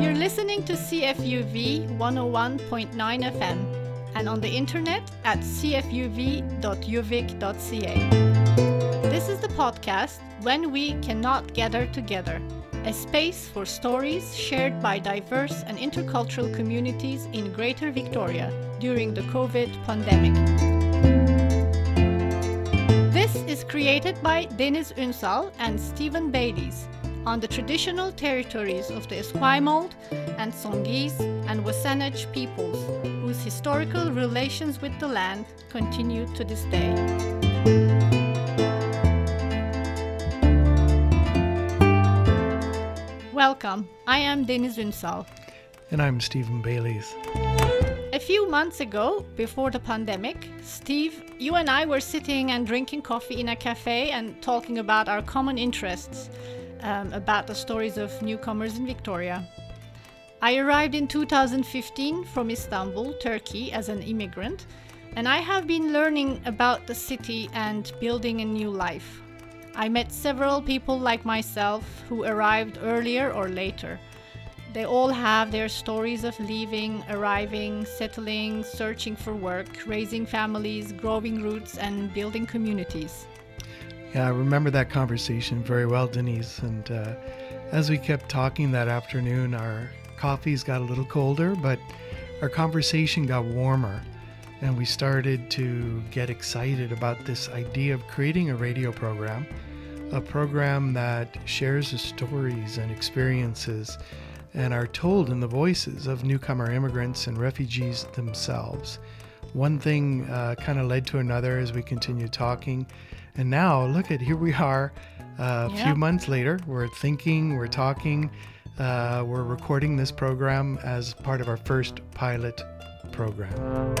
You're listening to CFUV 101.9 FM and on the internet at cfuv.uvic.ca. This is the podcast When We Cannot Gather Together, a space for stories shared by diverse and intercultural communities in Greater Victoria during the COVID pandemic. This is created by Deniz Ünsal and Stephen Bayliss on the traditional territories of the Esquimalt and Songhees and Wasanich peoples, whose historical relations with the land continue to this day. Welcome, I am Deniz Ünsal. And I'm Stephen Bayliss. A few months ago, before the pandemic, Steve, you and I were sitting and drinking coffee in a cafe and talking about our common interests um, about the stories of newcomers in Victoria. I arrived in 2015 from Istanbul, Turkey, as an immigrant, and I have been learning about the city and building a new life. I met several people like myself who arrived earlier or later. They all have their stories of leaving, arriving, settling, searching for work, raising families, growing roots, and building communities. Yeah, I remember that conversation very well, Deniz. And uh, as we kept talking that afternoon, our coffees got a little colder, but our conversation got warmer. And we started to get excited about this idea of creating a radio program, a program that shares the stories and experiences and are told in the voices of newcomer immigrants and refugees themselves. One thing uh, kind of led to another as we continued talking. And now, look at here we are uh, a yeah. few months later. We're thinking, we're talking, uh, we're recording this program as part of our first pilot program.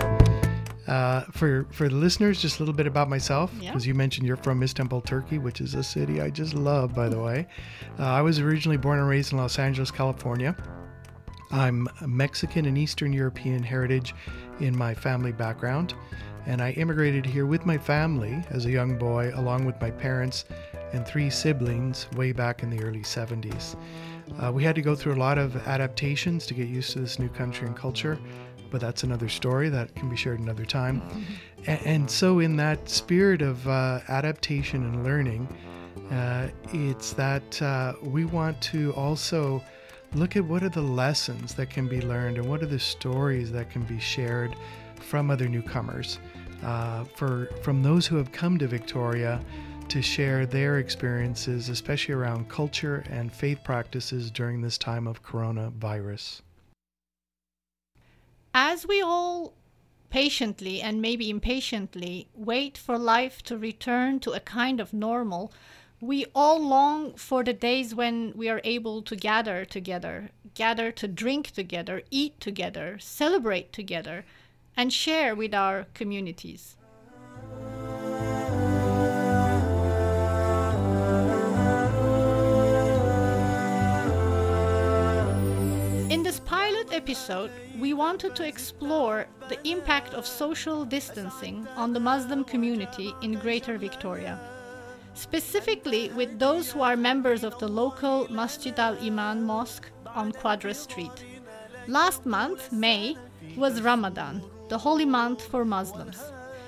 Uh, for for the listeners, just a little bit about myself, because yeah. you mentioned you're from Istanbul, Turkey, which is a city I just love, by the way. Uh, I was originally born and raised in Los Angeles, California. I'm Mexican and Eastern European heritage in my family background, and I immigrated here with my family as a young boy, along with my parents and three siblings, way back in the early 70s. Uh, we had to go through a lot of adaptations to get used to this new country and culture but that's another story that can be shared another time. And, and so, in that spirit of uh, adaptation and learning, uh, it's that uh, we want to also look at what are the lessons that can be learned and what are the stories that can be shared from other newcomers, uh, for from those who have come to Victoria to share their experiences, especially around culture and faith practices during this time of coronavirus. As we all patiently and maybe impatiently wait for life to return to a kind of normal, we all long for the days when we are able to gather together, gather to drink together, eat together, celebrate together, and share with our communities. In this pilot episode, we wanted to explore the impact of social distancing on the Muslim community in Greater Victoria, specifically with those who are members of the local Masjid al Iman Mosque on Quadra Street. Last month, May, was Ramadan, the holy month for Muslims.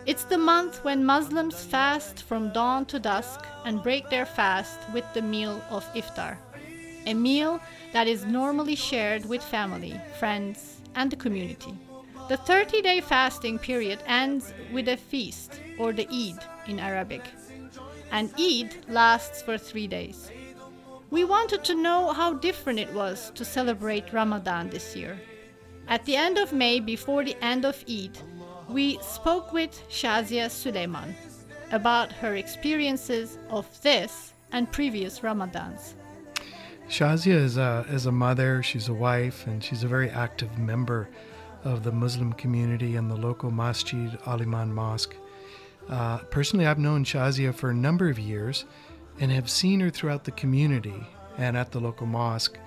It's the month when Muslims fast from dawn to dusk and break their fast with the meal of iftar, a meal that is normally shared with family, friends, and the community. The 30 day fasting period ends with a feast, or the Eid in Arabic, and Eid lasts for three days. We wanted to know how different it was to celebrate Ramadan this year. At the end of May, before the end of Eid, we spoke with Shazia Suleiman about her experiences of this and previous Ramadans. Shazia is a, is a mother, she's a wife, and she's a very active member of the Muslim community and the local Masjid Al Iman Mosque. Uh, personally, I've known Shazia for a number of years and have seen her throughout the community and at the local mosque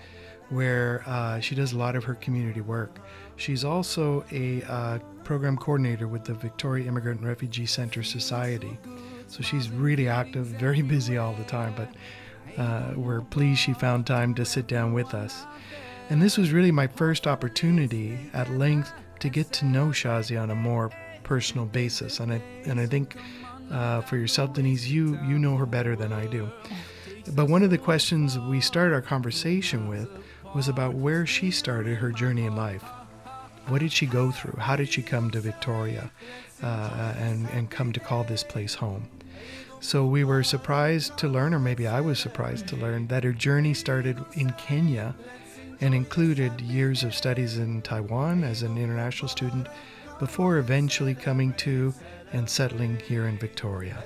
where uh, she does a lot of her community work. She's also a uh, program coordinator with the Victoria Immigrant and Refugee Center Society. So she's really active, very busy all the time, but uh, we're pleased she found time to sit down with us. And this was really my first opportunity at length to get to know Shazi on a more personal basis. And I, and I think uh, for yourself, Deniz, you, you know her better than I do. But one of the questions we started our conversation with was about where she started her journey in life. What did she go through? How did she come to Victoria uh, and, and come to call this place home? So we were surprised to learn, or maybe I was surprised to learn, that her journey started in Kenya and included years of studies in Taiwan as an international student before eventually coming to and settling here in Victoria.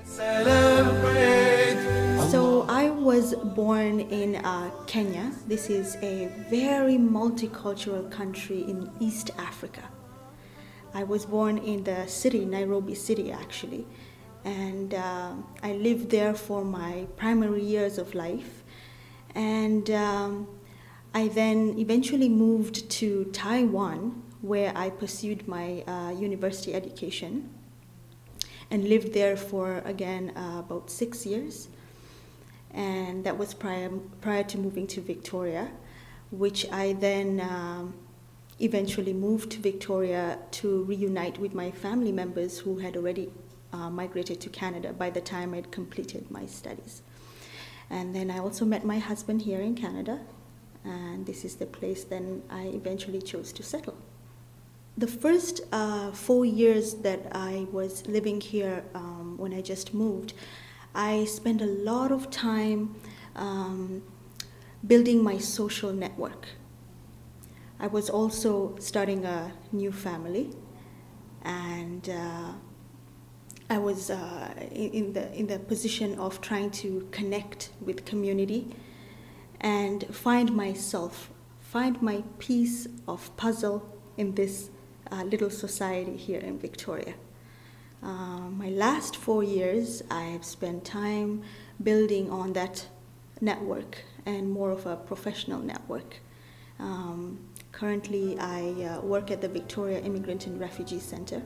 I was born in uh, Kenya. This is a very multicultural country in East Africa. I was born in the city, Nairobi City actually, and uh, I lived there for my primary years of life. And um, I then eventually moved to Taiwan, where I pursued my uh, university education and lived there for again uh, about six years. And that was prior, prior to moving to Victoria, which I then um, eventually moved to Victoria to reunite with my family members who had already uh, migrated to Canada by the time I'd completed my studies. And then I also met my husband here in Canada, and this is the place then I eventually chose to settle. The first uh, four years that I was living here um, when I just moved, I spent a lot of time um, building my social network. I was also starting a new family, and uh, I was uh, in, the, in the position of trying to connect with community and find myself, find my piece of puzzle in this uh, little society here in Victoria. Uh, my last four years, I have spent time building on that network and more of a professional network. Um, currently, I uh, work at the Victoria Immigrant and Refugee Center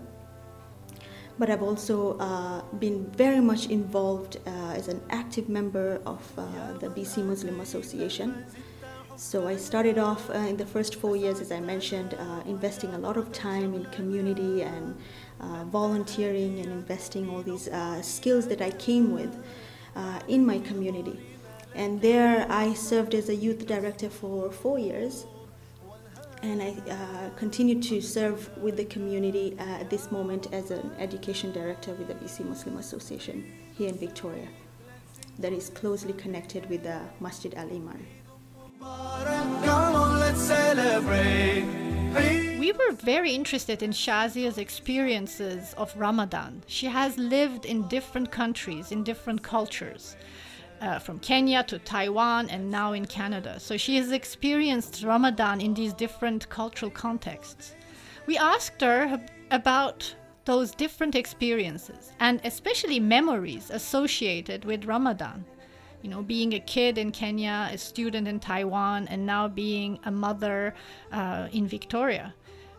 but I've also uh, been very much involved uh, as an active member of uh, the BC Muslim Association. So I started off in the first four years, as I mentioned, investing a lot of time in community and uh, volunteering and investing all these skills that I came with in my community. And there I served as a youth director for four years and I uh, continue to serve with the community uh, at this moment as an education director with the BC Muslim Association here in Victoria that is closely connected with the Masjid Al Iman. We were very interested in Shazia's experiences of Ramadan. She has lived in different countries, in different cultures uh, from Kenya to Taiwan and now in Canada. So she has experienced Ramadan in these different cultural contexts. We asked her about those different experiences and especially memories associated with Ramadan. You know, being a kid in Kenya, a student in Taiwan, and now being a mother uh, in Victoria.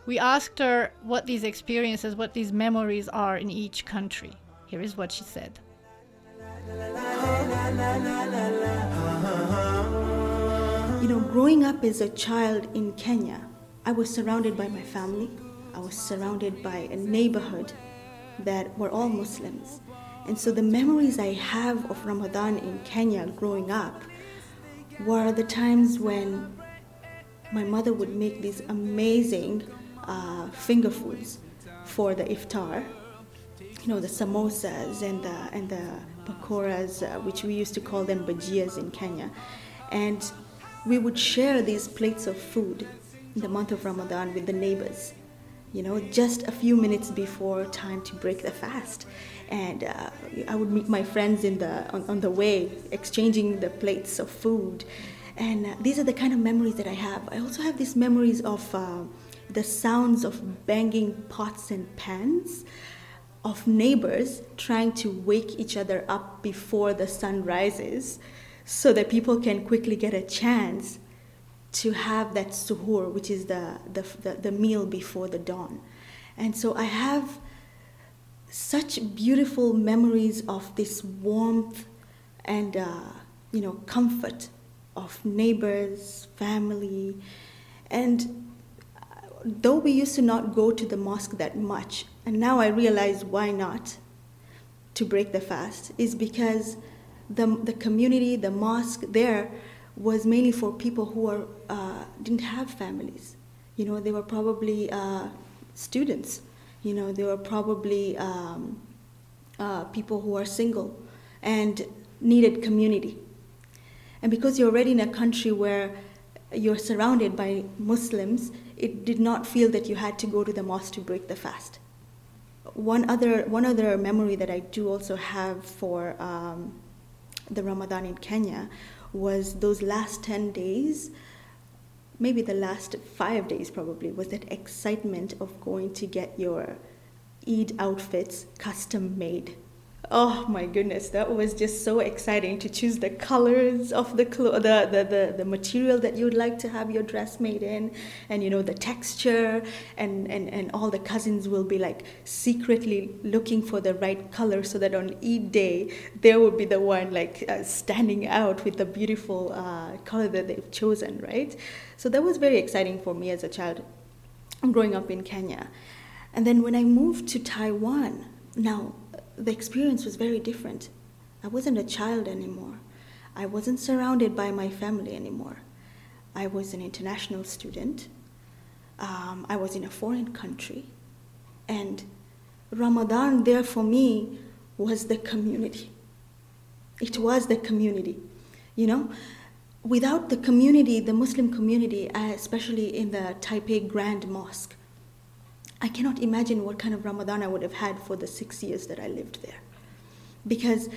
We asked her what these experiences, what these memories are in each country. Here is what she said. You know, growing up as a child in Kenya, I was surrounded by my family. I was surrounded by a neighborhood that were all Muslims. And so the memories I have of Ramadan in Kenya growing up were the times when my mother would make these amazing uh, finger foods for the iftar. You know, the samosas and the, and the pakoras, uh, which we used to call them bajias in Kenya. And we would share these plates of food in the month of Ramadan with the neighbors, you know, just a few minutes before time to break the fast. And uh, I would meet my friends in the, on, on, the way, exchanging the plates of food. And uh, these are the kind of memories that I have. I also have these memories of uh, the sounds of banging pots and pans of neighbors trying to wake each other up before the sun rises so that people can quickly get a chance to have that suhoor, which is the, the, the, the meal before the dawn. And so I have such beautiful memories of this warmth and uh, you know comfort of neighbors, family, And though we used to not go to the mosque that much, and now I realize why not to break the fast, is because the, the community, the mosque there was mainly for people who are, uh, didn't have families. You know, they were probably uh, students. You know, they were probably um, uh, people who are single and needed community. And because you're already in a country where you're surrounded by Muslims, it did not feel that you had to go to the mosque to break the fast. One other, one other memory that I do also have for um, the Ramadan in Kenya was those last 10 days, maybe the last five days probably, was that excitement of going to get your Eid outfits custom made oh my goodness that was just so exciting to choose the colors of the, clo- the, the, the, the material that you'd like to have your dress made in and you know the texture and, and, and all the cousins will be like secretly looking for the right color so that on eid day there would be the one like uh, standing out with the beautiful uh, color that they've chosen right? So that was very exciting for me as a child growing up in kenya. And then when i moved to taiwan now the experience was very different. I wasn't a child anymore. I wasn't surrounded by my family anymore. I was an international student. Um, I was in a foreign country. And Ramadan there for me was the community. It was the community. You know, without the community, the Muslim community, especially in the Taipei Grand Mosque, I cannot imagine what kind of Ramadan I would have had for the six years that I lived there. Because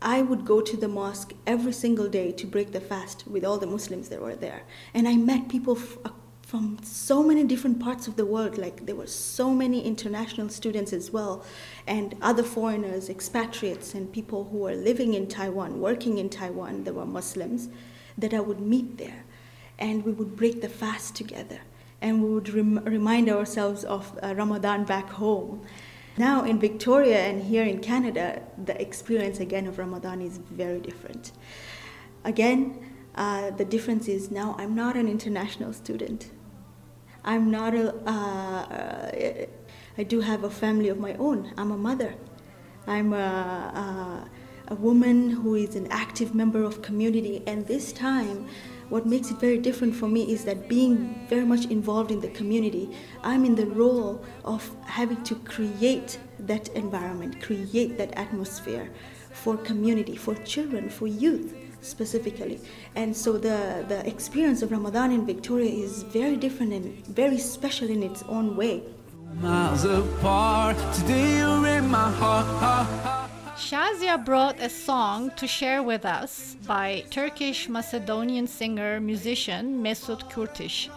I would go to the mosque every single day to break the fast with all the Muslims that were there. And I met people f- uh, from so many different parts of the world. Like there were so many international students as well, and other foreigners, expatriates, and people who were living in Taiwan, working in Taiwan, that were Muslims, that I would meet there. And we would break the fast together and we would rem- remind ourselves of uh, Ramadan back home. Now in Victoria and here in Canada, the experience again of Ramadan is very different. Again, uh, the difference is now I'm not an international student. I'm not a, uh, uh I do have a family of my own. I'm a mother. I'm a, a, a woman who is an active member of community, and this time, what makes it very different for me is that being very much involved in the community, I'm in the role of having to create that environment, create that atmosphere for community, for children, for youth specifically. And so the, the experience of Ramadan in Victoria is very different and very special in its own way. Miles apart, today you're in my heart. Shazia brought a song to share with us by Turkish Macedonian singer musician Mesut Kurtis,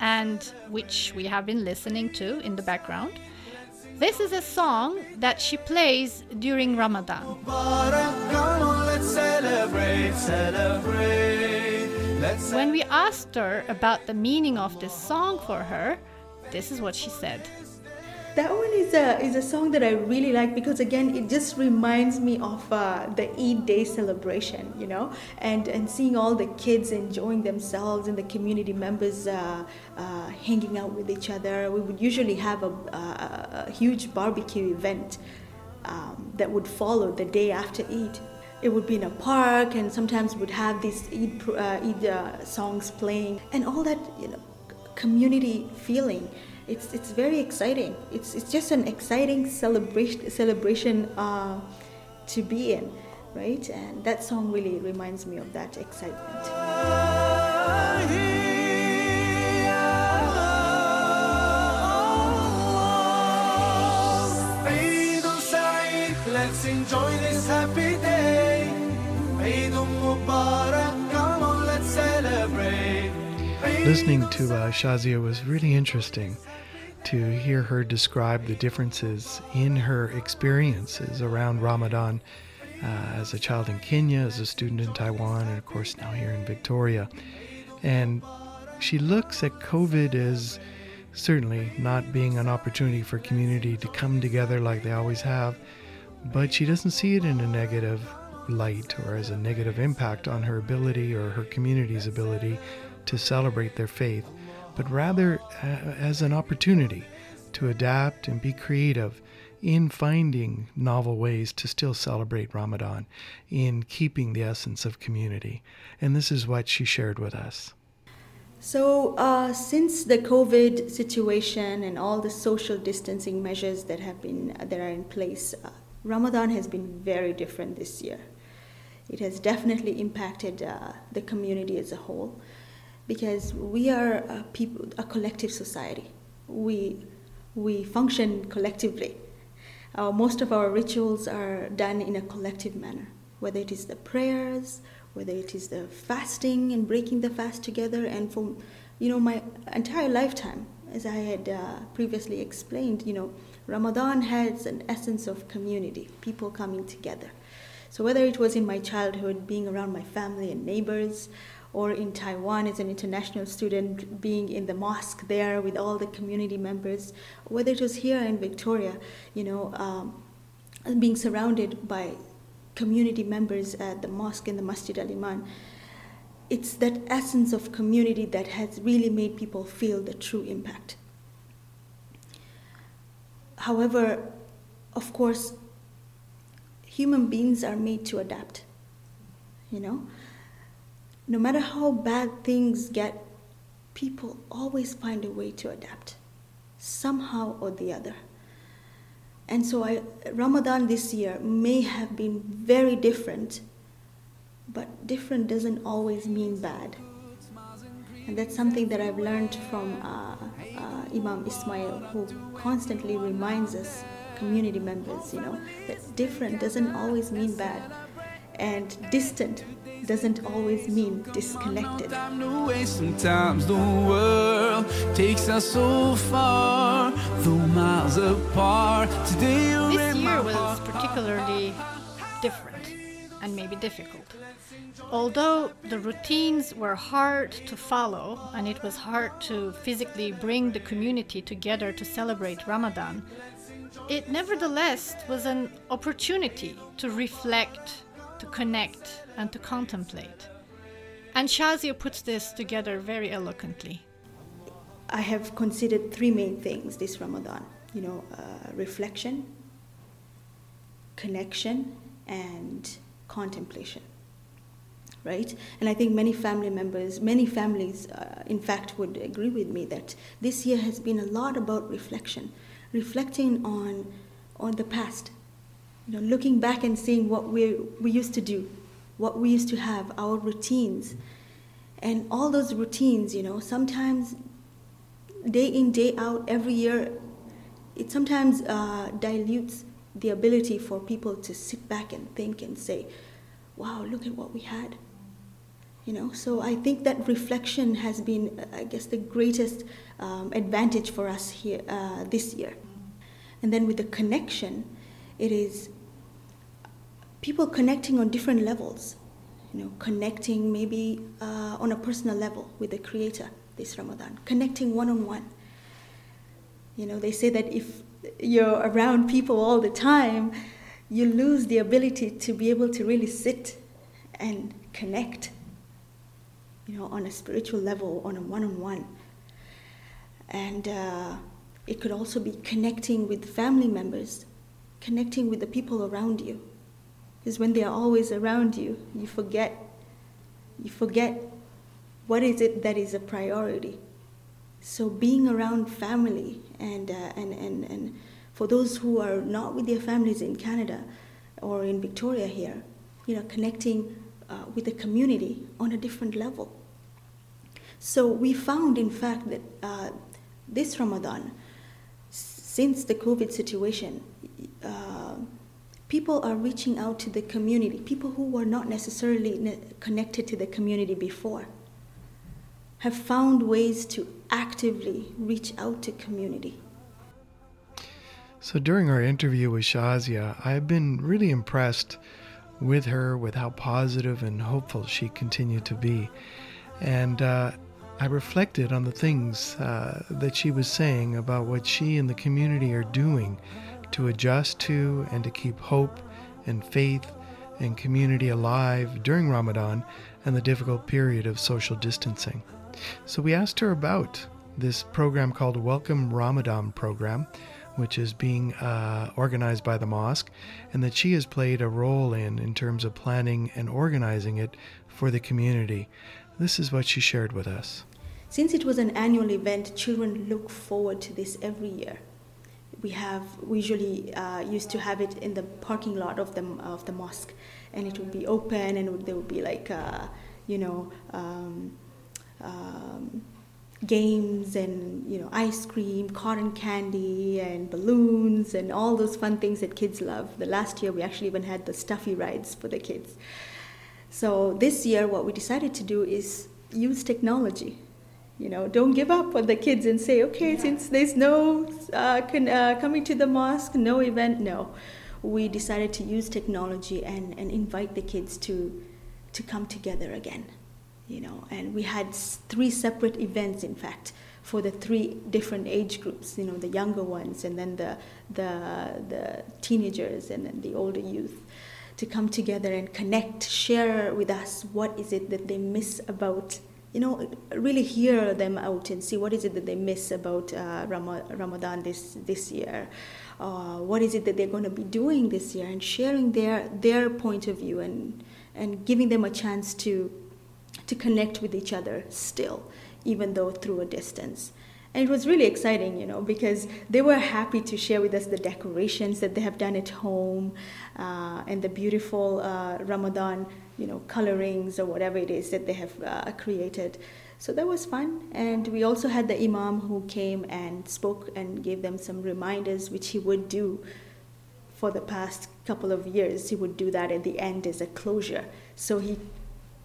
and which we have been listening to in the background. This is a song that she plays during Ramadan. When we asked her about the meaning of this song for her, this is what she said that one is a is a song that I really like because again it just reminds me of uh, the Eid Day celebration, you know, and and seeing all the kids enjoying themselves and the community members uh, uh, hanging out with each other. We would usually have a, a, a huge barbecue event um, that would follow the day after Eid. It would be in a park, and sometimes would have these Eid, uh, Eid uh, songs playing, and all that, you know, community feeling it's it's very exciting. It's it's just an exciting celebration celebration uh, to be in, right? And that song really reminds me of that excitement. Let's enjoy this happy day. Mubarak, come on, let's celebrate. Listening to uh, Shazia was really interesting to hear her describe the differences in her experiences around Ramadan uh, as a child in Kenya, as a student in Taiwan, and of course now here in Victoria. And she looks at COVID as certainly not being an opportunity for community to come together like they always have, but she doesn't see it in a negative light or as a negative impact on her ability or her community's ability to celebrate their faith but rather uh, as an opportunity to adapt and be creative in finding novel ways to still celebrate Ramadan, in keeping the essence of community. And this is what she shared with us. So, uh, since the COVID situation and all the social distancing measures that have been that are in place, uh, Ramadan has been very different this year. It has definitely impacted uh, the community as a whole because we are a people, a collective society. We we function collectively. Uh, most of our rituals are done in a collective manner, whether it is the prayers, whether it is the fasting and breaking the fast together. And for, you know, my entire lifetime, as I had uh, previously explained, you know, Ramadan has an essence of community, people coming together. So whether it was in my childhood, being around my family and neighbors, or in Taiwan as an international student, being in the mosque there with all the community members, whether it was here in Victoria, you know, um, being surrounded by community members at the mosque and the Masjid Al Iman. It's that essence of community that has really made people feel the true impact. However, of course, human beings are made to adapt. You know, no matter how bad things get, people always find a way to adapt, somehow or the other. And so I, Ramadan this year may have been very different, but different doesn't always mean bad. And that's something that I've learned from uh, uh, Imam Ismail, who constantly reminds us, community members, you know, that different doesn't always mean bad, and distant doesn't always mean disconnected. Sometimes the world takes us so far, though miles apart. Today this year was particularly different and maybe difficult. Although the routines were hard to follow and it was hard to physically bring the community together to celebrate Ramadan, it nevertheless was an opportunity to reflect to connect, and to contemplate. And Shazia puts this together very eloquently. I have considered three main things this Ramadan you know, uh, reflection, connection, and contemplation. Right? And I think many family members, many families, uh, in fact, would agree with me that this year has been a lot about reflection, reflecting on, on the past, you know, looking back and seeing what we, we used to do, what we used to have, our routines. And all those routines, you know, sometimes day in, day out, every year, it sometimes uh, dilutes the ability for people to sit back and think and say, wow, look at what we had. You know, so I think that reflection has been, I guess, the greatest um, advantage for us here uh, this year. And then with the connection, it is people connecting on different levels, you know, connecting maybe uh, on a personal level with the Creator this Ramadan, connecting one on one. You know, they say that if you're around people all the time, you lose the ability to be able to really sit and connect, you know, on a spiritual level, on a one on one. And uh, it could also be connecting with family members, connecting with the people around you is when they are always around you, you forget. You forget what is it that is a priority. So being around family and, uh, and, and, and for those who are not with their families in Canada or in Victoria here, you know, connecting uh, with the community on a different level. So we found, in fact, that uh, this Ramadan, since the COVID situation, uh, people are reaching out to the community, people who were not necessarily ne- connected to the community before, have found ways to actively reach out to community. So during our interview with Shazia, I've been really impressed with her, with how positive and hopeful she continued to be. And uh, I reflected on the things uh, that she was saying about what she and the community are doing to adjust to and to keep hope and faith and community alive during Ramadan and the difficult period of social distancing. So we asked her about this program called Welcome Ramadan Program, which is being uh, organized by the mosque, and that she has played a role in in terms of planning and organizing it for the community. This is what she shared with us. Since it was an annual event, children look forward to this every year. We have we usually uh, used to have it in the parking lot of the of the mosque, and it would be open, and there would be like uh, you know um, um, games and you know ice cream, cotton candy, and balloons, and all those fun things that kids love. The last year we actually even had the stuffy rides for the kids. So this year, what we decided to do is use technology you know don't give up on the kids and say okay yeah. since there's no uh, con- uh, coming to the mosque no event no we decided to use technology and, and invite the kids to to come together again you know and we had three separate events in fact for the three different age groups you know the younger ones and then the the the teenagers and then the older youth to come together and connect share with us what is it that they miss about you know, really hear them out and see what is it that they miss about uh, Ramadan this this year. Uh, what is it that they're going to be doing this year, and sharing their their point of view and and giving them a chance to to connect with each other still, even though through a distance. And it was really exciting, you know, because they were happy to share with us the decorations that they have done at home uh, and the beautiful uh, Ramadan you know, colorings or whatever it is that they have uh, created. So that was fun. And we also had the Imam who came and spoke and gave them some reminders, which he would do for the past couple of years. He would do that at the end as a closure. So he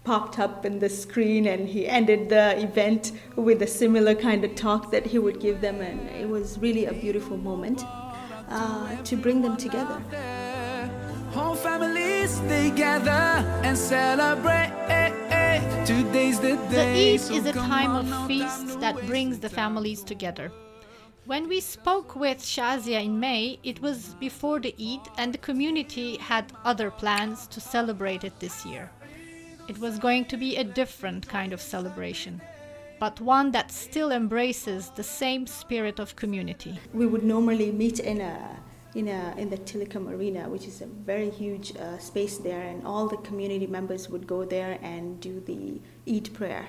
popped up in the screen and he ended the event with a similar kind of talk that he would give them. And it was really a beautiful moment uh, to bring them together. Whole families they gather and celebrate. Today's the day. The Eid is a time of feast that brings the families together. When we spoke with Shazia in May, it was before the Eid, and the community had other plans to celebrate it this year. It was going to be a different kind of celebration, but one that still embraces the same spirit of community. We would normally meet in a in, a, in the Telecom Arena, which is a very huge uh, space there, and all the community members would go there and do the Eid prayer.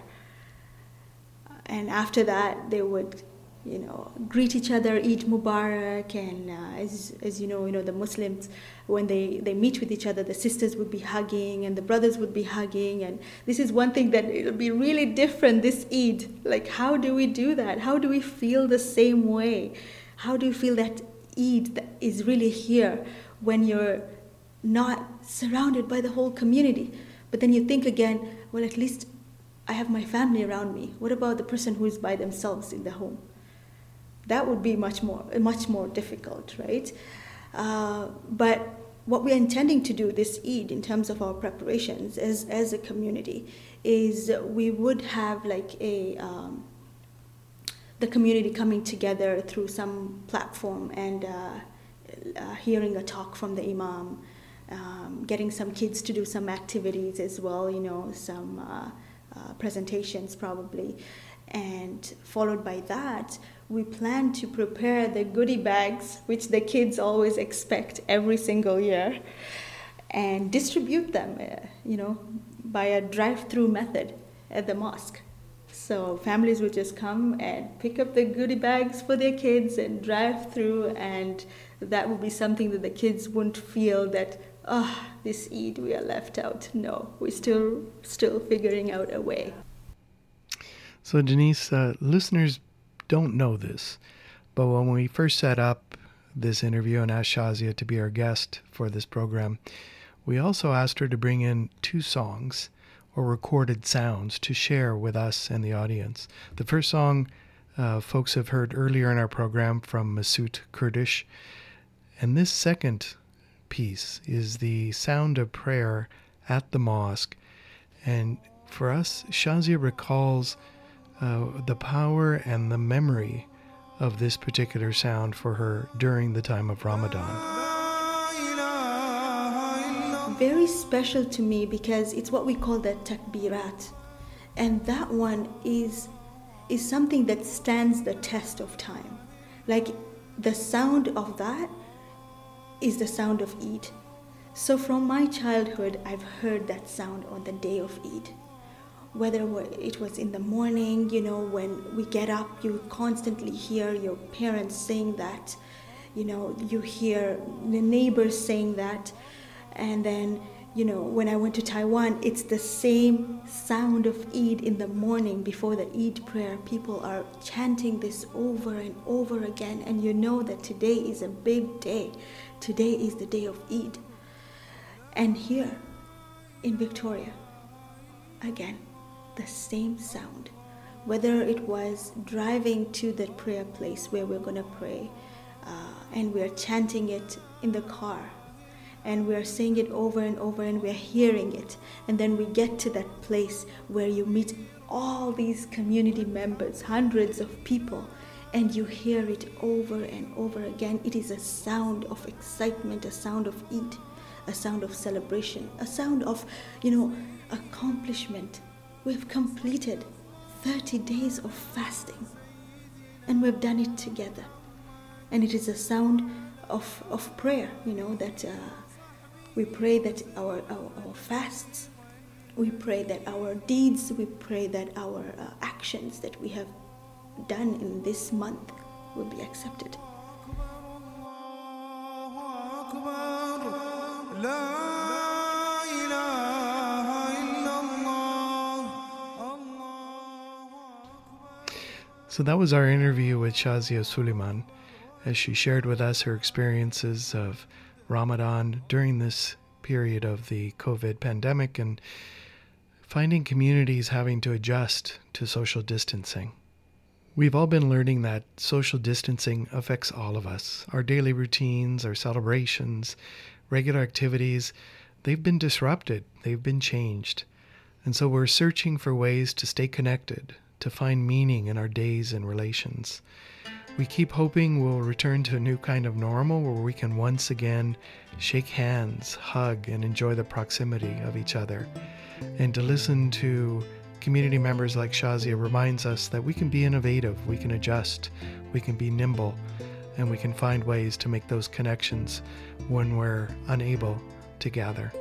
And after that, they would, you know, greet each other, Eid Mubarak, and uh, as, as you know, you know, the Muslims, when they, they meet with each other, the sisters would be hugging and the brothers would be hugging, and this is one thing that it'll be really different this Eid. Like, how do we do that? How do we feel the same way? How do you feel that Eid that is really here when you're not surrounded by the whole community. But then you think again, well, at least I have my family around me. What about the person who is by themselves in the home? That would be much more, much more difficult, right? Uh, but what we're intending to do this Eid in terms of our preparations as, as a community is we would have like a um, the community coming together through some platform and uh, uh, hearing a talk from the imam, um, getting some kids to do some activities as well, you know, some uh, uh, presentations probably. And followed by that, we plan to prepare the goodie bags, which the kids always expect every single year, and distribute them, uh, you know, by a drive through method at the mosque. So families would just come and pick up the goodie bags for their kids and drive through, and that would be something that the kids wouldn't feel that, oh, this Eid we are left out. No, we're still still figuring out a way. So Deniz, uh, listeners don't know this, but when we first set up this interview and asked Shazia to be our guest for this program, we also asked her to bring in two songs or recorded sounds to share with us and the audience. The first song uh, folks have heard earlier in our program from Mesut Kurtis. And this second piece is the sound of prayer at the mosque. And for us, Shazia recalls uh, the power and the memory of this particular sound for her during the time of Ramadan very special to me because it's what we call the takbirat. And that one is is something that stands the test of time. Like the sound of that is the sound of Eid. So from my childhood, I've heard that sound on the day of Eid. Whether it was in the morning, you know, when we get up, you constantly hear your parents saying that, you know, you hear the neighbors saying that, and then you know, when I went to Taiwan, it's the same sound of Eid in the morning before the Eid prayer. People are chanting this over and over again, and you know that today is a big day. Today is the day of Eid. And here in Victoria, again, the same sound. Whether it was driving to the prayer place where we're going to pray, uh, and we're chanting it in the car and we're saying it over and over and we're hearing it. And then we get to that place where you meet all these community members, hundreds of people, and you hear it over and over again. It is a sound of excitement, a sound of Eid, a sound of celebration, a sound of, you know, accomplishment. We've completed 30 days of fasting and we've done it together. And it is a sound of, of prayer, you know, that. Uh, we pray that our, our, our fasts, we pray that our deeds, we pray that our uh, actions that we have done in this month will be accepted. So that was our interview with Shazia Suleiman as she shared with us her experiences of Ramadan during this period of the COVID pandemic and finding communities having to adjust to social distancing. We've all been learning that social distancing affects all of us. Our daily routines, our celebrations, regular activities, they've been disrupted, they've been changed. And so we're searching for ways to stay connected, to find meaning in our days and relations. We keep hoping we'll return to a new kind of normal where we can once again shake hands, hug, and enjoy the proximity of each other. And to listen to community members like Shazia reminds us that we can be innovative, we can adjust, we can be nimble, and we can find ways to make those connections when we're unable to gather.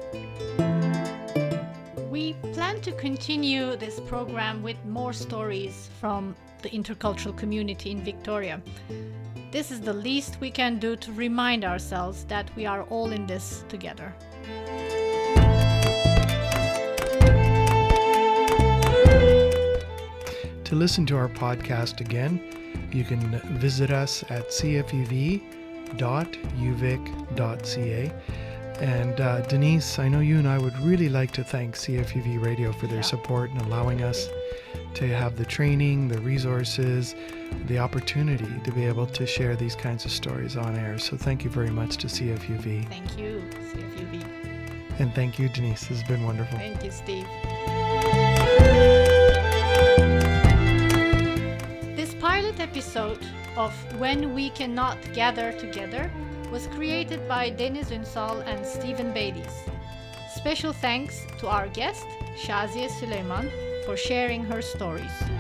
We plan to continue this program with more stories from the intercultural community in Victoria. This is the least we can do to remind ourselves that we are all in this together. To listen to our podcast again, you can visit us at cfuv.uvic.ca. And uh, Deniz, I know you and I would really like to thank CFUV Radio for their yeah. support and allowing us to have the training, the resources, the opportunity to be able to share these kinds of stories on air. So thank you very much to CFUV. Thank you, CFUV. And thank you, Deniz. This has been wonderful. Thank you, Steve. This pilot episode of When We Cannot Gather Together was created by Deniz Ünsal and Stephen Bayliss. Special thanks to our guest, Shazia Suleiman, for sharing her stories.